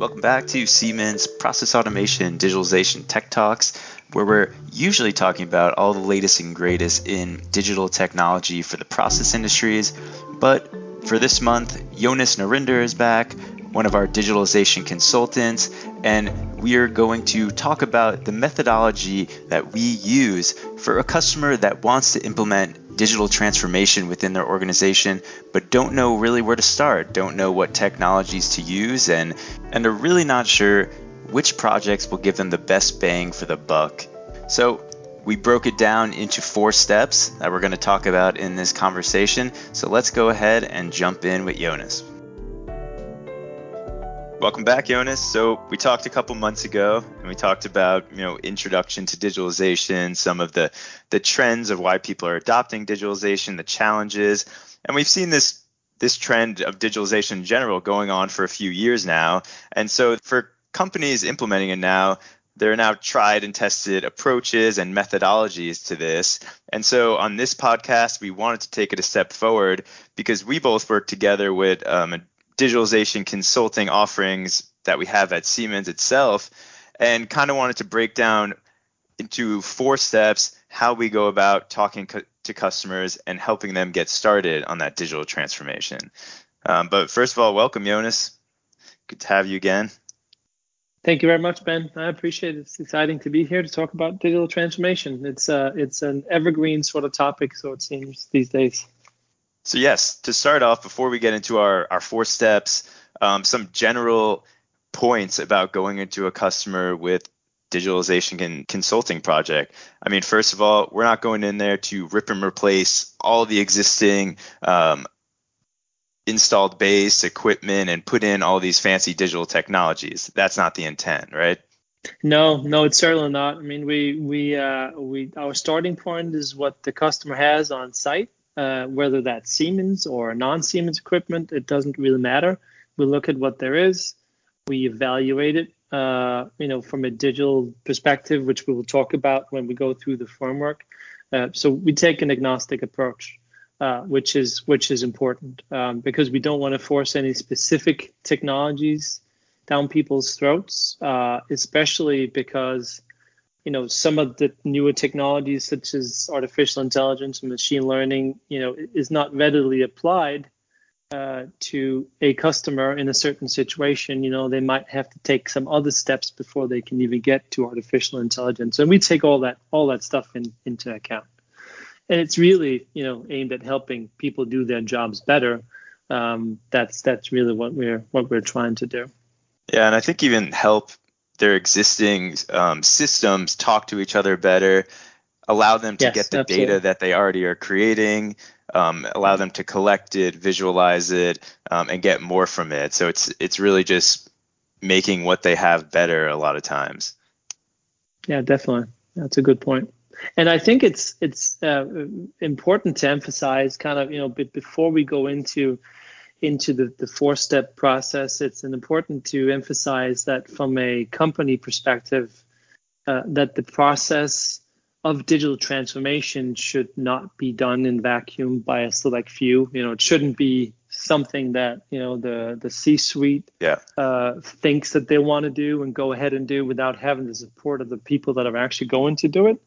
Welcome back to Siemens Process Automation Digitalization Tech Talks, where we're usually talking about all the latest and greatest in digital technology for the process industries. But for this month, Jonas Narinder is back, one of our digitalization consultants, and we are going to talk about the methodology that we use for a customer that wants to implement digital transformation within their organization, but don't know really where to start, don't know what technologies to use, and, and are really not sure which projects will give them the best bang for the buck. So, we broke it down into four steps that we're going to talk about in this conversation. So, let's go ahead and jump in with Jonas. Welcome back, Jonas. So we talked a couple months ago, and we talked about you know introduction to digitalization, some of the the trends of why people are adopting digitalization, the challenges, and we've seen this this trend of digitalization in general going on for a few years now. And so for companies implementing it now, there are now tried and tested approaches and methodologies to this. And so on this podcast, we wanted to take it a step forward because we both work together with um, digitalization consulting offerings that we have at Siemens itself and kind of wanted to break down into four steps how we go about talking co- to customers and helping them get started on that digital transformation. Um, but first of all, welcome, Jonas. Good to have you again. Thank you very much, Ben. I appreciate it. It's exciting to be here to talk about digital transformation. It's uh, it's an evergreen sort of topic, so it seems these days. So yes, to start off, before we get into our, our four steps, um, some general points about going into a customer with digitalization consulting project. I mean, first of all, we're not going in there to rip and replace all the existing um, installed base equipment and put in all these fancy digital technologies. That's not the intent, right? No, no, it's certainly not. I mean, we we uh, we our starting point is what the customer has on site, uh, whether that's Siemens or non-Siemens equipment, it doesn't really matter. We look at what there is, we evaluate it, uh, you know, from a digital perspective, which we will talk about when we go through the framework. Uh, so we take an agnostic approach, uh, which is which is important um, because we don't want to force any specific technologies down people's throats, uh, especially because you know some of the newer technologies such as artificial intelligence and machine learning you know is not readily applied uh, to a customer in a certain situation you know they might have to take some other steps before they can even get to artificial intelligence. And we take all that all that stuff in, into account. And it's really you know aimed at helping people do their jobs better. Um, that's that's really what we're what we're trying to do. Yeah and i think even help their existing um, systems talk to each other better, allow them to yes, get the absolutely. data that they already are creating, um, allow them to collect it, visualize it, um, and get more from it. So it's it's really just making what they have better a lot of times. Yeah, definitely. That's a good point. And I think it's it's uh, important to emphasize, kind of, you know, before we go into into the, the four step process, it's important to emphasize that from a company perspective, uh, that the process of digital transformation should not be done in vacuum by a select few. You know, it shouldn't be something that you know the the C-suite yeah. uh, thinks that they want to do and go ahead and do without having the support of the people that are actually going to do it.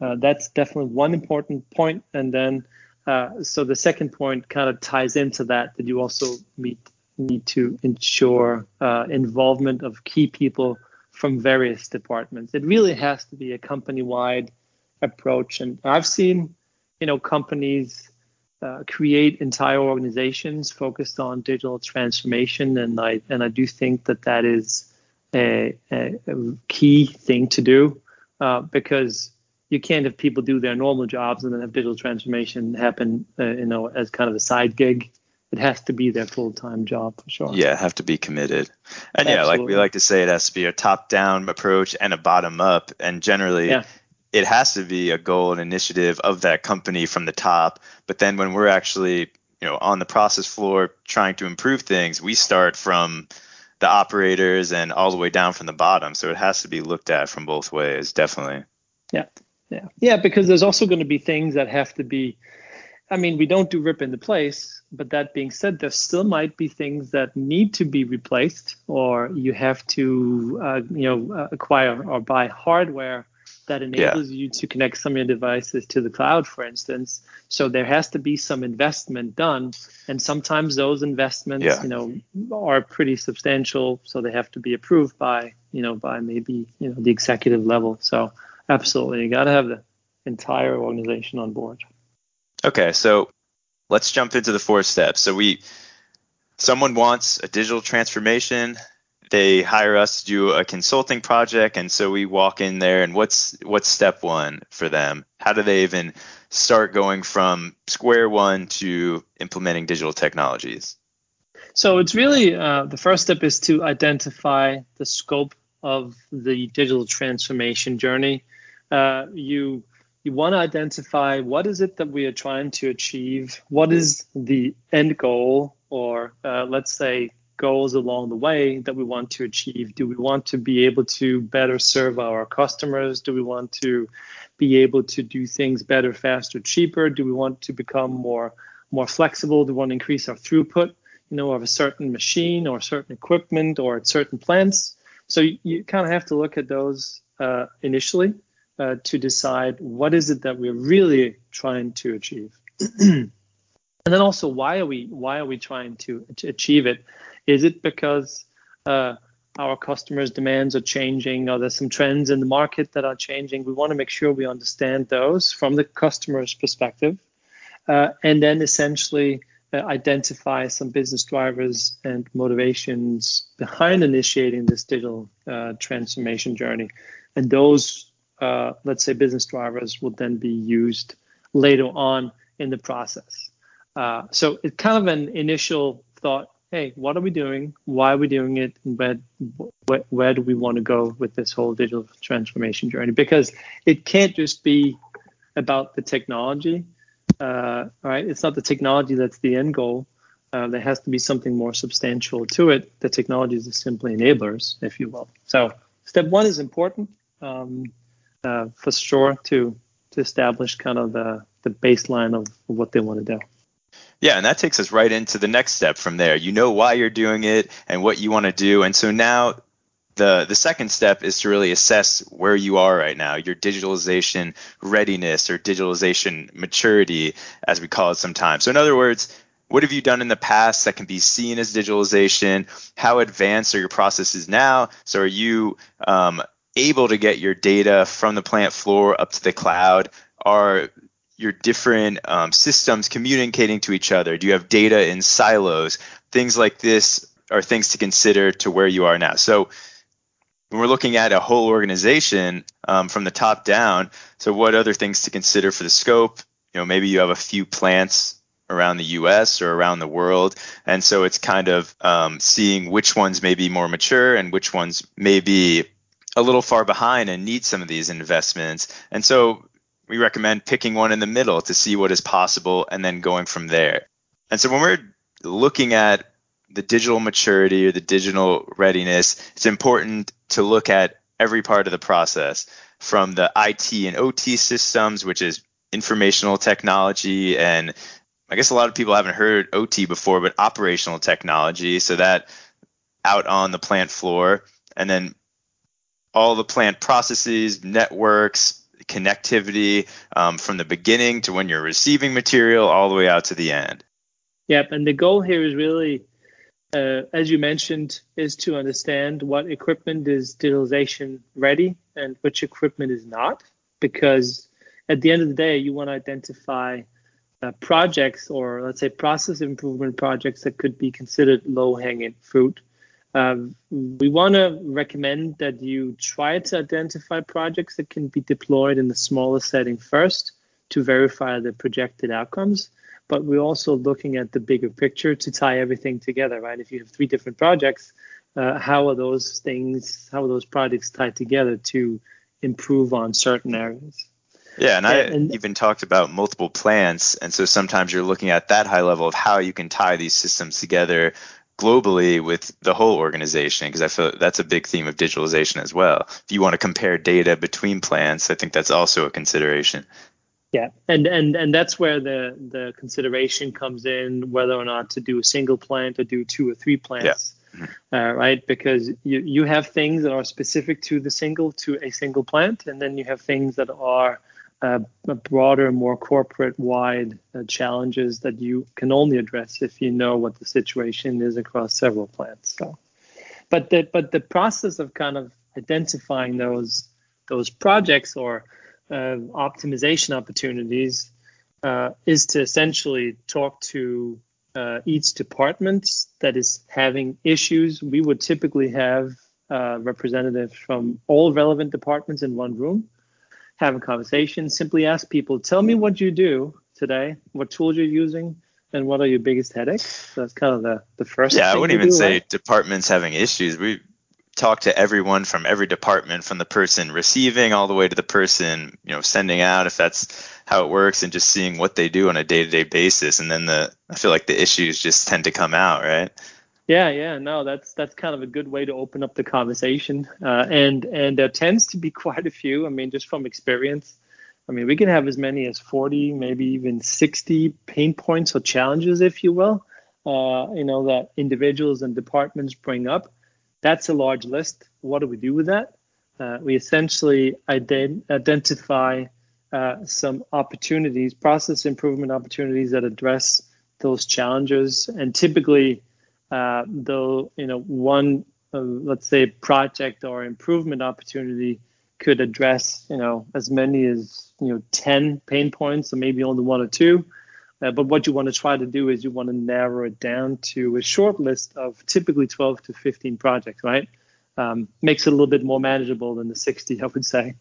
Uh, that's definitely one important point. And then uh, so the second point kind of ties into that that you also meet, need to ensure uh, involvement of key people from various departments. It really has to be a company-wide approach, and I've seen, you know, companies uh, create entire organizations focused on digital transformation, and I and I do think that that is a, a, a key thing to do uh, because you can't have people do their normal jobs and then have digital transformation happen, uh, you know, as kind of a side gig. It has to be their full time job for sure. Yeah, have to be committed. And Absolutely. yeah, like we like to say, it has to be a top down approach and a bottom up. And generally, yeah. it has to be a goal and initiative of that company from the top. But then when we're actually, you know, on the process floor trying to improve things, we start from the operators and all the way down from the bottom. So it has to be looked at from both ways, definitely. Yeah. Yeah, yeah, because there's also going to be things that have to be I mean, we don't do rip into place, but that being said, there still might be things that need to be replaced, or you have to, uh, you know, uh, acquire or buy hardware that enables yeah. you to connect some of your devices to the cloud, for instance. So there has to be some investment done, and sometimes those investments, yeah. you know, are pretty substantial. So they have to be approved by, you know, by maybe you know the executive level. So absolutely, you got to have the entire organization on board. Okay, so let's jump into the four steps. So we, someone wants a digital transformation. They hire us to do a consulting project and so we walk in there and what's what's step one for them? How do they even start going from square one to implementing digital technologies? So it's really uh, the first step is to identify the scope of the digital transformation journey uh, you you want to identify what is it that we are trying to achieve what is the end goal or uh, let's say goals along the way that we want to achieve? Do we want to be able to better serve our customers? Do we want to be able to do things better, faster, cheaper? Do we want to become more more flexible? Do we want to increase our throughput, you know, of a certain machine or certain equipment or at certain plants? So you, you kind of have to look at those uh, initially uh, to decide what is it that we're really trying to achieve. and then also why are we why are we trying to, achieve it is it because uh, our customers' demands are changing, or there's some trends in the market that are changing? We want to make sure we understand those from the customer's perspective, uh, and then essentially uh, identify some business drivers and motivations behind initiating this digital uh, transformation journey. And those, uh, let's say, business drivers will then be used later on in the process. Uh, so it's kind of an initial thought hey, what are we doing? Why are we doing it? Where, where, where do we want to go with this whole digital transformation journey? Because it can't just be about the technology, uh, right? It's not the technology that's the end goal. Uh, there has to be something more substantial to it. The technologies are simply enablers, if you will. So step one is important um, uh, for sure to to establish kind of the, the baseline of what they want to do. Yeah, and that takes us right into the next step from there. You know why you're doing it and what you want to do. And so now the the second step is to really assess where you are right now, your digitalization readiness or digitalization maturity, as we call it sometimes. So in other words, what have you done in the past that can be seen as digitalization? How advanced are your processes now? So are you um, able to get your data from the plant floor up to the cloud? Are your different um, systems communicating to each other? Do you have data in silos? Things like this are things to consider to where you are now. So when we're looking at a whole organization um, from the top down, so what other things to consider for the scope? You know, maybe you have a few plants around the U.S. or around the world, and so it's kind of um, seeing which ones may be more mature and which ones may be a little far behind and need some of these investments. And so we recommend picking one in the middle to see what is possible and then going from there. And so when we're looking at the digital maturity or the digital readiness, it's important to look at every part of the process from the IT and OT systems, which is informational technology and I guess a lot of people haven't heard OT before, but operational technology. So that out on the plant floor, and then all the plant processes, networks, connectivity um, from the beginning to when you're receiving material all the way out to the end. Yep, and the goal here is really, uh, as you mentioned, is to understand what equipment is digitalization ready and which equipment is not, because at the end of the day, you want to identify uh, projects or let's say process improvement projects that could be considered low hanging fruit um, we want to recommend that you try to identify projects that can be deployed in the smallest setting first to verify the projected outcomes. But we're also looking at the bigger picture to tie everything together, right? If you have three different projects, uh, how are those things, how are those projects tied together to improve on certain areas? Yeah, and I and, even talked about multiple plans. And so sometimes you're looking at that high level of how you can tie these systems together globally with the whole organization because I feel that's a big theme of digitalization as well. If you want to compare data between plants, I think that's also a consideration. Yeah, and and and that's where the the consideration comes in, whether or not to do a single plant or do two or three plants. Yeah. Uh, right? Because you, you have things that are specific to the single to a single plant, and then you have things that are uh, broader, more corporate wide uh, challenges that you can only address if you know what the situation is across several plants. So, but the but the process of kind of identifying those those projects or uh, optimization opportunities uh, is to essentially talk to uh, each department that is having issues. We would typically have uh, representatives from all relevant departments in one room, have a conversation. Simply ask people, tell me what you do today, what tools you're using, and what are your biggest headaches. So that's kind of the, the first. Yeah, I wouldn't even do, say right? departments having issues. We talk to everyone from every department, from the person receiving all the way to the person you know sending out, if that's how it works, and just seeing what they do on a day-to-day basis. And then the I feel like the issues just tend to come out, right? Yeah, yeah, no, that's that's kind of a good way to open up the conversation, uh, and and there tends to be quite a few. I mean, just from experience, I mean, we can have as many as 40, maybe even 60 pain points or challenges, if you will, uh, you know, that individuals and departments bring up. That's a large list. What do we do with that? Uh, we essentially ident- identify uh, some opportunities, process improvement opportunities that address those challenges, and typically uh, though you know one uh, let's say project or improvement opportunity could address you know as many as you know 10 pain points or maybe only one or two. Uh, but what you want to try to do is you want to narrow it down to a short list of typically 12 to 15 projects right? Um, makes it a little bit more manageable than the 60 i would say.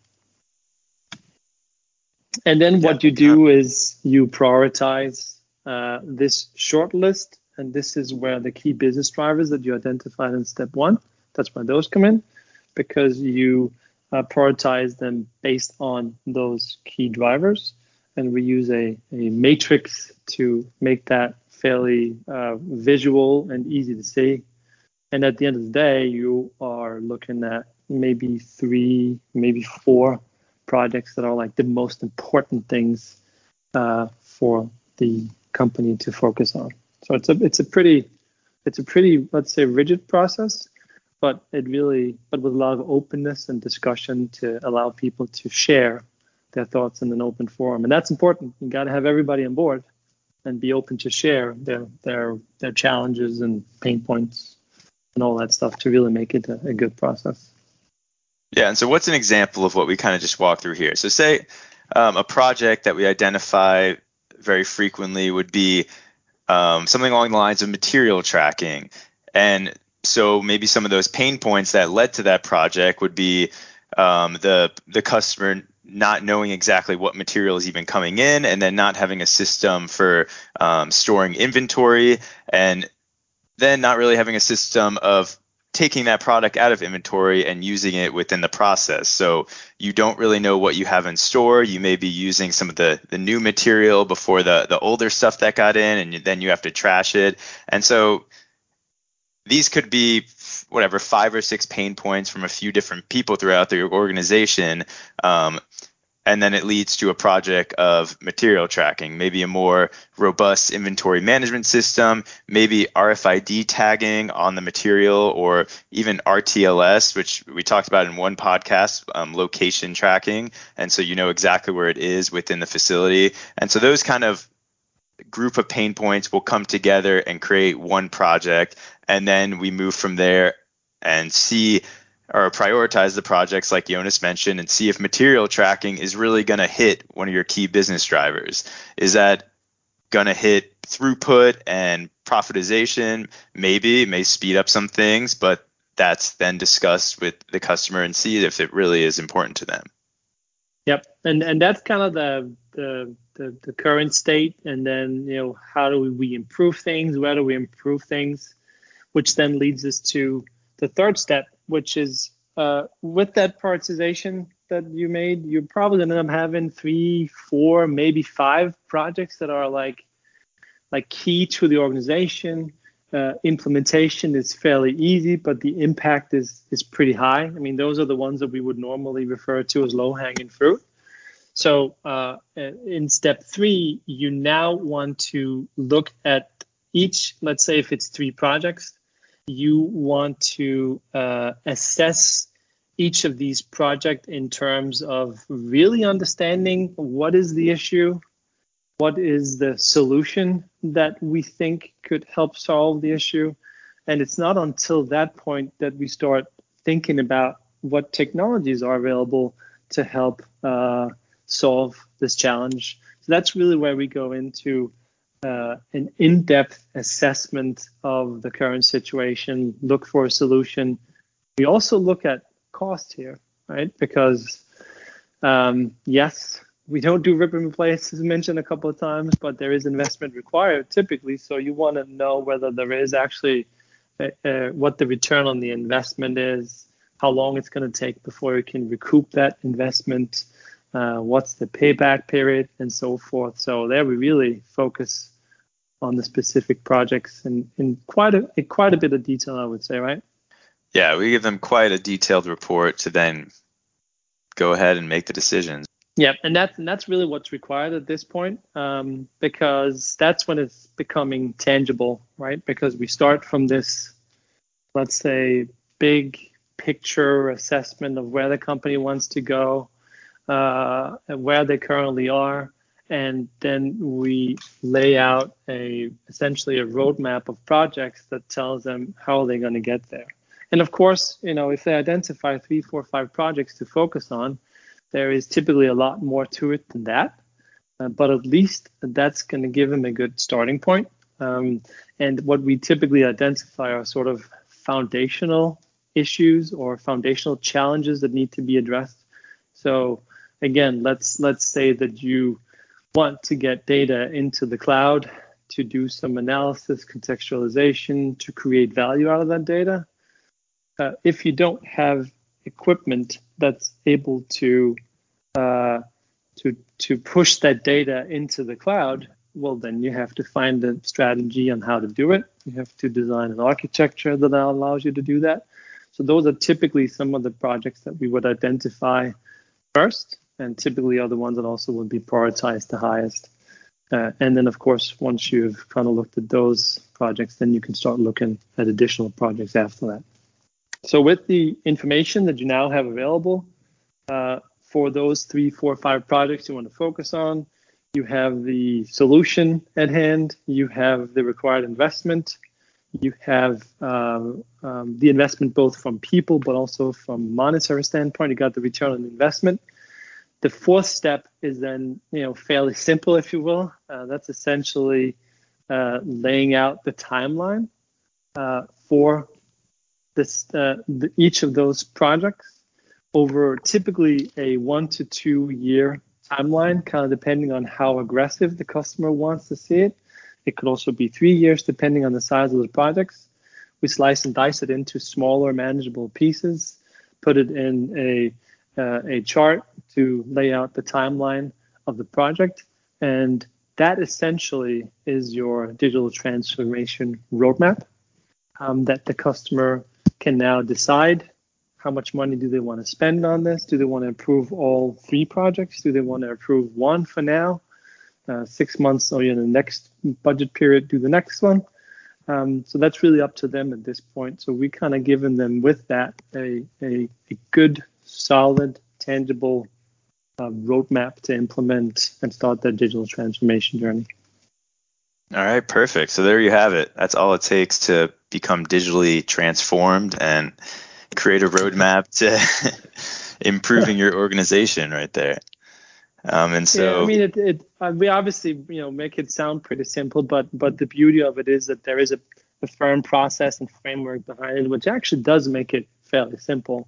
And then what you do is you prioritize uh, this short list and this is where the key business drivers that you identified in step one, that's where those come in, because you uh, prioritize them based on those key drivers. And we use a, a matrix to make that fairly uh, visual and easy to see. And at the end of the day, you are looking at maybe three, maybe four projects that are like the most important things uh, for the company to focus on. So it's a it's a pretty it's a pretty let's say rigid process, but it really but with a lot of openness and discussion to allow people to share their thoughts in an open forum, and that's important. You got to have everybody on board and be open to share their their their challenges and pain points and all that stuff to really make it a, a good process. Yeah, and so what's an example of what we kind of just walked through here? So say um, a project that we identify very frequently would be um, something along the lines of material tracking. And so maybe some of those pain points that led to that project would be um, the the customer not knowing exactly what material is even coming in, and then not having a system for um, storing inventory, and then not really having a system of taking that product out of inventory and using it within the process. So you don't really know what you have in store. You may be using some of the, the new material before the, the older stuff that got in, and then you have to trash it. And so these could be whatever five or six pain points from a few different people throughout the organization um, and then it leads to a project of material tracking, maybe a more robust inventory management system, maybe RFID tagging on the material, or even RTLS, which we talked about in one podcast, um, location tracking. And so you know exactly where it is within the facility. And so those kind of group of pain points will come together and create one project. And then we move from there and see or prioritize the projects like Jonas mentioned and see if material tracking is really going to hit one of your key business drivers. Is that going to hit throughput and profitization? Maybe it may speed up some things, but that's then discussed with the customer and see if it really is important to them. Yep, and and that's kind of the the the, the current state, and then you know how do we improve things? Where do we improve things? Which then leads us to the third step, which is uh, with that prioritization that you made, you're probably end up having three, four, maybe five projects that are like like key to the organization. Uh, implementation is fairly easy, but the impact is is pretty high. I mean, those are the ones that we would normally refer to as low hanging fruit. So uh, in step three, you now want to look at each, let's say if it's three projects, you want to uh, assess each of these projects in terms of really understanding what is the issue, what is the solution that we think could help solve the issue. And it's not until that point that we start thinking about what technologies are available to help uh, solve this challenge. So that's really where we go into uh, an in-depth assessment of the current situation, look for a solution. We also look at cost here, right? Because um, yes, we don't do rip and replace as mentioned a couple of times, but there is investment required typically. So you want to know whether there is actually uh, uh, what the return on the investment is, how long it's going to take before you can recoup that investment, uh, what's the payback period, and so forth. So there we really focus on the specific projects in, in quite a in quite a bit of detail, I would say, right? Yeah, we give them quite a detailed report to then go ahead and make the decisions. Yeah, and that's and that's really what's required at this point, um, because that's when it's becoming tangible, right? Because we start from this, let's say, big picture assessment of where the company wants to go, uh, where they currently are, and then we lay out a essentially a roadmap of projects that tells them how they're going to get there. And of course, you know, if they identify three, four, five projects to focus on, there is typically a lot more to it than that. Uh, but at least that's going to give them a good starting point. Um, and what we typically identify are sort of foundational issues or foundational challenges that need to be addressed. So again, let's let's say that you want to get data into the cloud to do some analysis, contextualization, to create value out of that data. Uh, if you don't have equipment that's able to uh, to to push that data into the cloud, well, then you have to find a strategy on how to do it. You have to design an architecture that allows you to do that. So those are typically some of the projects that we would identify first, and typically are the ones that also would be prioritized the highest. Uh, and then, of course, once you've kind of looked at those projects, then you can start looking at additional projects after that. So with the information that you now have available uh, for those three, four, five projects you want to focus on, you have the solution at hand, you have the required investment, you have um, um, the investment both from people but also from monetary standpoint. You got the return on investment. The fourth step is then you know fairly simple, if you will. Uh, that's essentially uh, laying out the timeline uh, for this uh, the, each of those projects over typically a one to two year timeline, kind of depending on how aggressive the customer wants to see it. It could also be three years, depending on the size of the projects. We slice and dice it into smaller, manageable pieces, put it in a uh, a chart to lay out the timeline of the project, and that essentially is your digital transformation roadmap um, that the customer can now decide how much money do they want to spend on this? Do they want to approve all three projects? Do they want to approve one for now? Uh, six months or in the next budget period do the next one. Um, so that's really up to them at this point. So we kind of given them with that a, a, a good, solid, tangible uh, roadmap to implement and start their digital transformation journey. All right, perfect. So there you have it. That's all it takes to become digitally transformed and create a roadmap to improving your organization right there. Um, and so, yeah, I mean, it, it uh, we obviously you know make it sound pretty simple, but but the beauty of it is that there is a, a firm process and framework behind it, which actually does make it fairly simple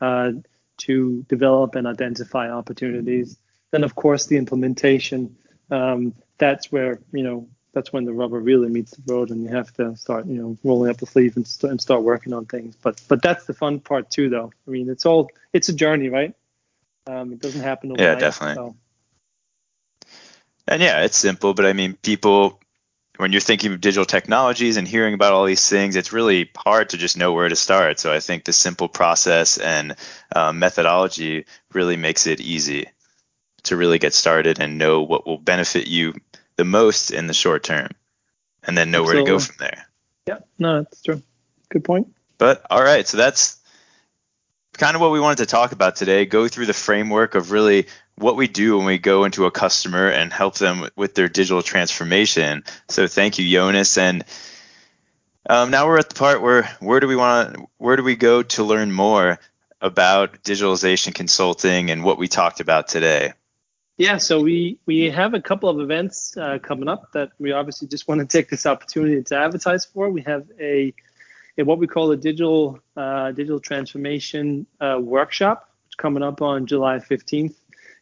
uh, to develop and identify opportunities. Then, of course, the implementation. Um, that's where you know that's when the rubber really meets the road, and you have to start you know rolling up the sleeve and, st- and start working on things. But but that's the fun part too, though. I mean, it's all it's a journey, right? Um, it doesn't happen overnight. Yeah, definitely. So. And yeah, it's simple, but I mean, people, when you're thinking of digital technologies and hearing about all these things, it's really hard to just know where to start. So I think the simple process and um, methodology really makes it easy. to really get started and know what will benefit you the most in the short term, and then know Absolutely. where to go from there. Yeah, no, that's true. Good point. But all right, so that's kind of what we wanted to talk about today. Go through the framework of really what we do when we go into a customer and help them with their digital transformation. So thank you, Jonas. And um, now we're at the part where where do we want where do we go to learn more about digitalization consulting and what we talked about today? Yeah, so we we have a couple of events uh, coming up that we obviously just want to take this opportunity to advertise for. We have a, a what we call a digital uh, digital transformation uh, workshop coming up on July 15th.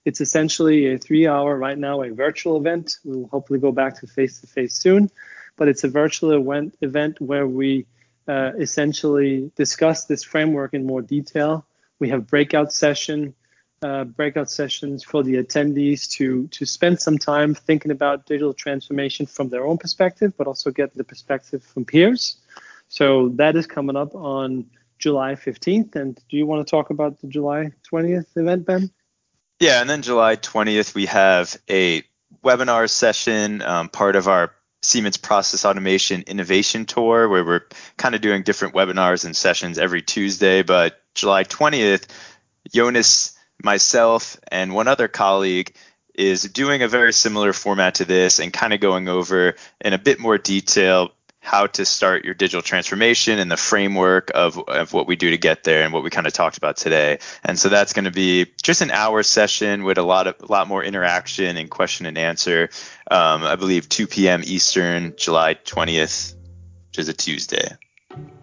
It's essentially a three-hour right now a virtual event. We'll hopefully go back to face-to-face soon, but it's a virtual event event where we uh, essentially discuss this framework in more detail. We have breakout session uh, breakout sessions for the attendees to to spend some time thinking about digital transformation from their own perspective, but also get the perspective from peers. So that is coming up on July 15th. And do you want to talk about the July 20th event, Ben? Yeah, and then July 20th we have a webinar session, um, part of our Siemens Process Automation Innovation Tour, where we're kind of doing different webinars and sessions every Tuesday. But July 20th, Jonas myself and one other colleague is doing a very similar format to this and kind of going over in a bit more detail how to start your digital transformation and the framework of, of what we do to get there and what we kind of talked about today. And so that's going to be just an hour session with a lot of a lot more interaction and question and answer. Um, I believe 2 p.m. Eastern, July 20th, which is a Tuesday.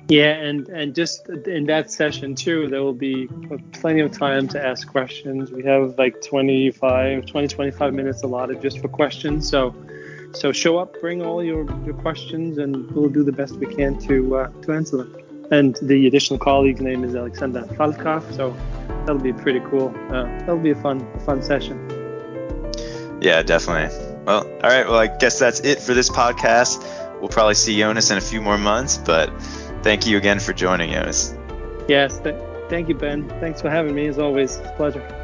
Yeah, and and just in that session too, there will be plenty of time to ask questions. We have like 25, 20, 25 minutes allotted just for questions. So so show up, bring all your, your questions, and we'll do the best we can to uh, to answer them. And the additional colleague's name is Alexander Falkov, so that'll be pretty cool. Uh, that'll be a fun a fun session. Yeah, definitely. Well, all right. Well, I guess that's it for this podcast. We'll probably see Jonas in a few more months, but Thank you again for joining us. Yes, th- thank you, Ben. Thanks for having me as always. It's a pleasure.